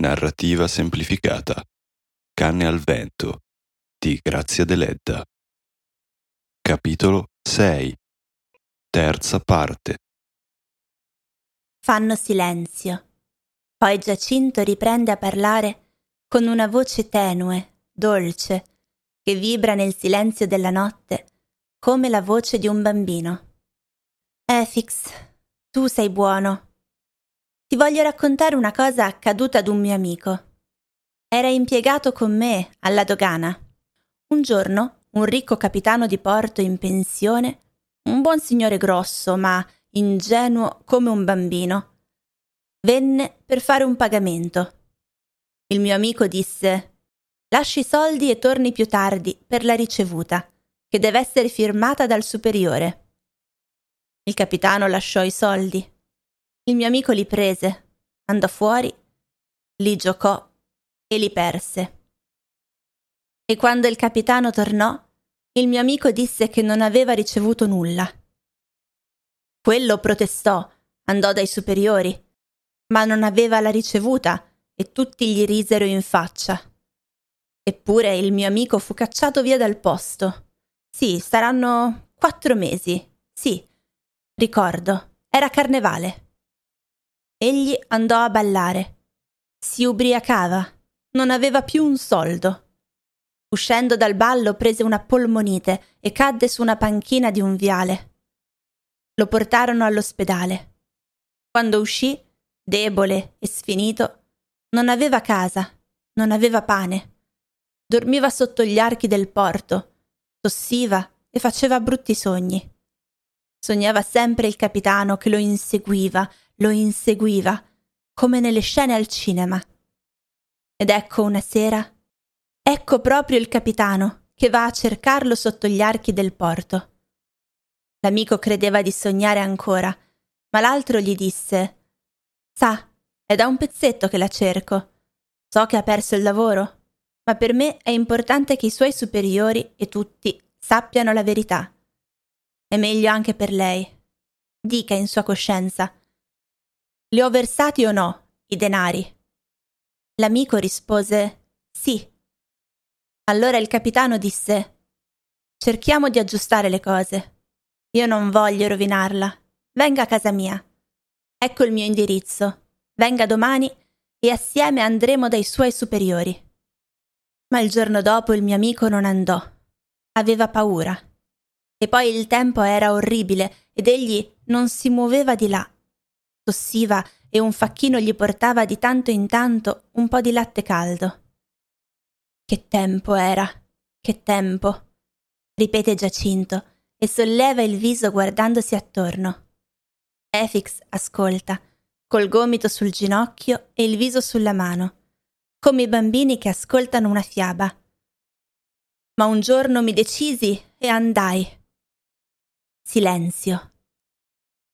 Narrativa semplificata. Canne al vento di Grazia Deledda. Capitolo 6. Terza parte. Fanno silenzio. Poi Giacinto riprende a parlare con una voce tenue, dolce, che vibra nel silenzio della notte come la voce di un bambino. Efix, tu sei buono. Ti voglio raccontare una cosa accaduta ad un mio amico. Era impiegato con me alla dogana. Un giorno, un ricco capitano di porto in pensione, un buon signore grosso, ma ingenuo come un bambino, venne per fare un pagamento. Il mio amico disse Lasci i soldi e torni più tardi per la ricevuta, che deve essere firmata dal superiore. Il capitano lasciò i soldi il mio amico li prese, andò fuori, li giocò e li perse. E quando il capitano tornò, il mio amico disse che non aveva ricevuto nulla. Quello protestò, andò dai superiori, ma non aveva la ricevuta e tutti gli risero in faccia. Eppure il mio amico fu cacciato via dal posto. Sì, saranno quattro mesi. Sì, ricordo, era carnevale. Egli andò a ballare. Si ubriacava. Non aveva più un soldo. Uscendo dal ballo prese una polmonite e cadde su una panchina di un viale. Lo portarono all'ospedale. Quando uscì, debole e sfinito, non aveva casa, non aveva pane. Dormiva sotto gli archi del porto, tossiva e faceva brutti sogni. Sognava sempre il capitano che lo inseguiva, lo inseguiva, come nelle scene al cinema. Ed ecco una sera, ecco proprio il capitano che va a cercarlo sotto gli archi del porto. L'amico credeva di sognare ancora, ma l'altro gli disse Sa, è da un pezzetto che la cerco. So che ha perso il lavoro, ma per me è importante che i suoi superiori e tutti sappiano la verità. È meglio anche per lei. Dica in sua coscienza li ho versati o no i denari? L'amico rispose sì. Allora il capitano disse Cerchiamo di aggiustare le cose. Io non voglio rovinarla. Venga a casa mia. Ecco il mio indirizzo. Venga domani e assieme andremo dai suoi superiori. Ma il giorno dopo il mio amico non andò. Aveva paura. E poi il tempo era orribile ed egli non si muoveva di là tossiva e un facchino gli portava di tanto in tanto un po' di latte caldo. Che tempo era, che tempo, ripete Giacinto e solleva il viso guardandosi attorno. Efix ascolta, col gomito sul ginocchio e il viso sulla mano, come i bambini che ascoltano una fiaba. Ma un giorno mi decisi e andai. Silenzio.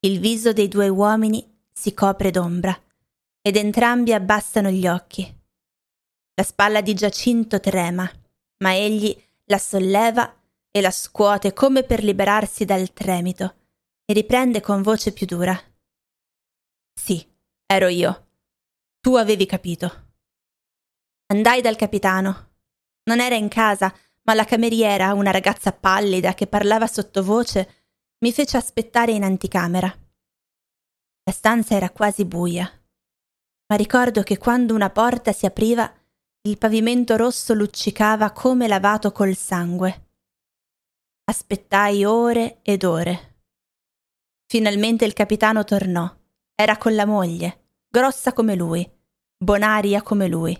Il viso dei due uomini si copre d'ombra ed entrambi abbassano gli occhi. La spalla di Giacinto trema, ma egli la solleva e la scuote come per liberarsi dal tremito e riprende con voce più dura. Sì, ero io. Tu avevi capito. Andai dal capitano. Non era in casa, ma la cameriera, una ragazza pallida che parlava sottovoce, mi fece aspettare in anticamera. La stanza era quasi buia, ma ricordo che quando una porta si apriva, il pavimento rosso luccicava come lavato col sangue. Aspettai ore ed ore. Finalmente il capitano tornò. Era con la moglie, grossa come lui, bonaria come lui.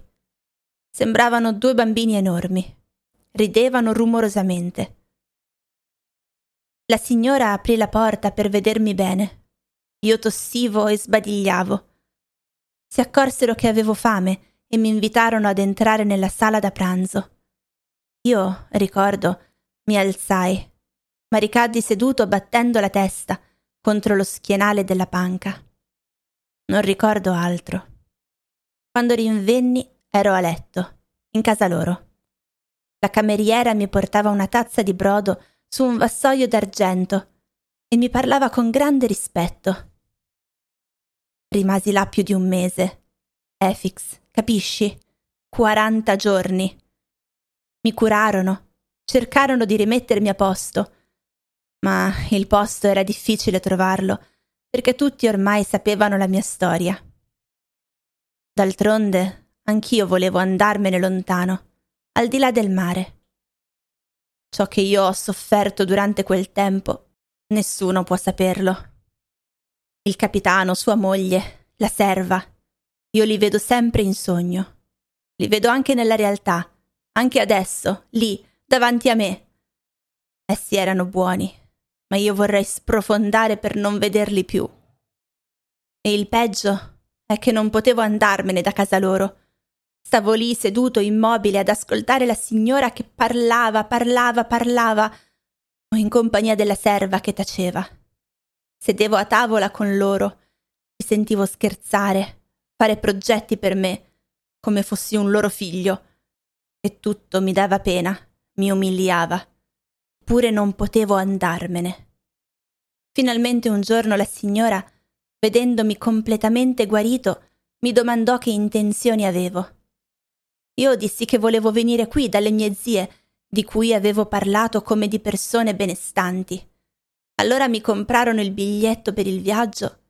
Sembravano due bambini enormi. Ridevano rumorosamente. La signora aprì la porta per vedermi bene io tossivo e sbadigliavo. Si accorsero che avevo fame e mi invitarono ad entrare nella sala da pranzo. Io, ricordo, mi alzai, ma ricaddi seduto battendo la testa contro lo schienale della panca. Non ricordo altro. Quando rinvenni ero a letto, in casa loro. La cameriera mi portava una tazza di brodo su un vassoio d'argento e mi parlava con grande rispetto. Rimasi là più di un mese. Efix, capisci? 40 giorni. Mi curarono, cercarono di rimettermi a posto, ma il posto era difficile trovarlo, perché tutti ormai sapevano la mia storia. D'altronde, anch'io volevo andarmene lontano, al di là del mare. Ciò che io ho sofferto durante quel tempo, nessuno può saperlo. Il capitano, sua moglie, la serva, io li vedo sempre in sogno. Li vedo anche nella realtà, anche adesso, lì, davanti a me. Essi erano buoni, ma io vorrei sprofondare per non vederli più. E il peggio è che non potevo andarmene da casa loro. Stavo lì seduto immobile ad ascoltare la signora che parlava, parlava, parlava, in compagnia della serva che taceva. Sedevo a tavola con loro, li sentivo scherzare, fare progetti per me, come fossi un loro figlio, e tutto mi dava pena, mi umiliava. Pure non potevo andarmene. Finalmente un giorno la signora vedendomi completamente guarito, mi domandò che intenzioni avevo. Io dissi che volevo venire qui dalle mie zie, di cui avevo parlato come di persone benestanti. Allora mi comprarono il biglietto per il viaggio,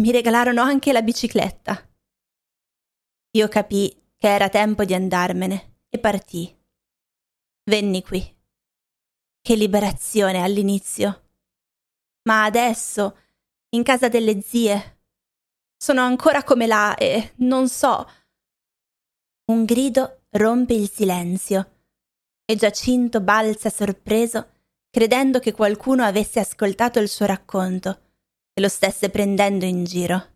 mi regalarono anche la bicicletta. Io capii che era tempo di andarmene e partii. Venni qui. Che liberazione all'inizio. Ma adesso in casa delle zie. Sono ancora come là e non so. Un grido rompe il silenzio e Giacinto balza sorpreso, credendo che qualcuno avesse ascoltato il suo racconto e lo stesse prendendo in giro.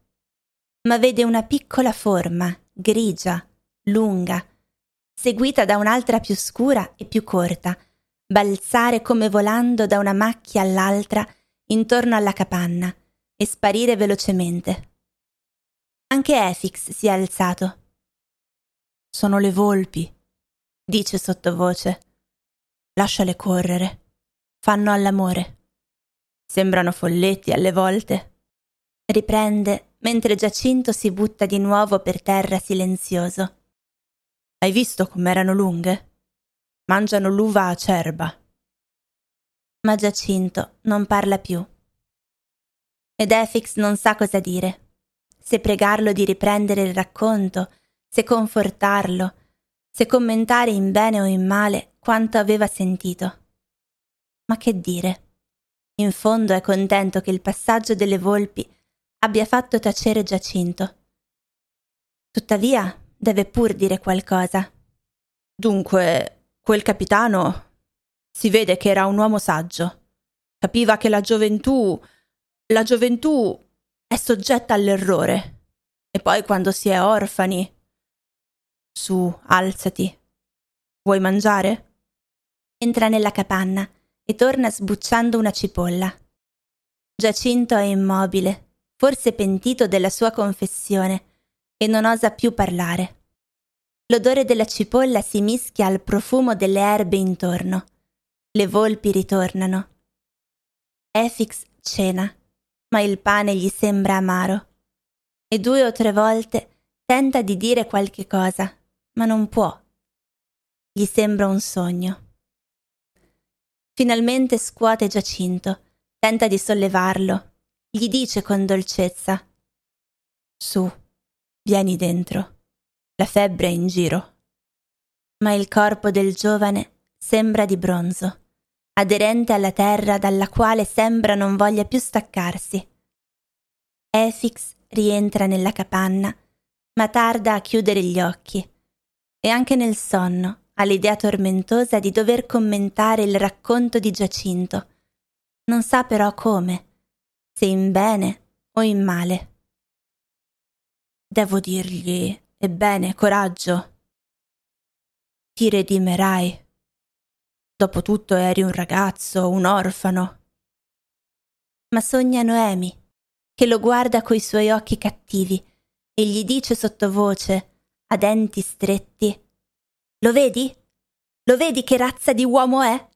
Ma vede una piccola forma, grigia, lunga, seguita da un'altra più scura e più corta, balzare come volando da una macchia all'altra intorno alla capanna e sparire velocemente. Anche Efix si è alzato. Sono le volpi, dice sottovoce. Lasciale correre. Fanno all'amore. Sembrano folletti alle volte. Riprende mentre Giacinto si butta di nuovo per terra silenzioso. Hai visto com'erano lunghe? Mangiano l'uva acerba. Ma Giacinto non parla più ed Efix non sa cosa dire. Se pregarlo di riprendere il racconto, se confortarlo, se commentare in bene o in male quanto aveva sentito. Ma che dire? In fondo è contento che il passaggio delle volpi abbia fatto tacere Giacinto. Tuttavia deve pur dire qualcosa. Dunque, quel capitano si vede che era un uomo saggio. Capiva che la gioventù la gioventù è soggetta all'errore. E poi quando si è orfani. Su, alzati. Vuoi mangiare? Entra nella capanna e torna sbucciando una cipolla. Giacinto è immobile, forse pentito della sua confessione, e non osa più parlare. L'odore della cipolla si mischia al profumo delle erbe intorno. Le volpi ritornano. Efix cena ma il pane gli sembra amaro. E due o tre volte tenta di dire qualche cosa, ma non può. Gli sembra un sogno. Finalmente scuote Giacinto, tenta di sollevarlo, gli dice con dolcezza Su, vieni dentro, la febbre è in giro. Ma il corpo del giovane sembra di bronzo aderente alla terra dalla quale sembra non voglia più staccarsi. Efix rientra nella capanna, ma tarda a chiudere gli occhi e anche nel sonno ha l'idea tormentosa di dover commentare il racconto di Giacinto. Non sa però come, se in bene o in male. Devo dirgli, ebbene, coraggio. Ti redimerai Dopotutto eri un ragazzo, un orfano. Ma sogna Noemi, che lo guarda coi suoi occhi cattivi e gli dice sottovoce, a denti stretti: Lo vedi? Lo vedi che razza di uomo è?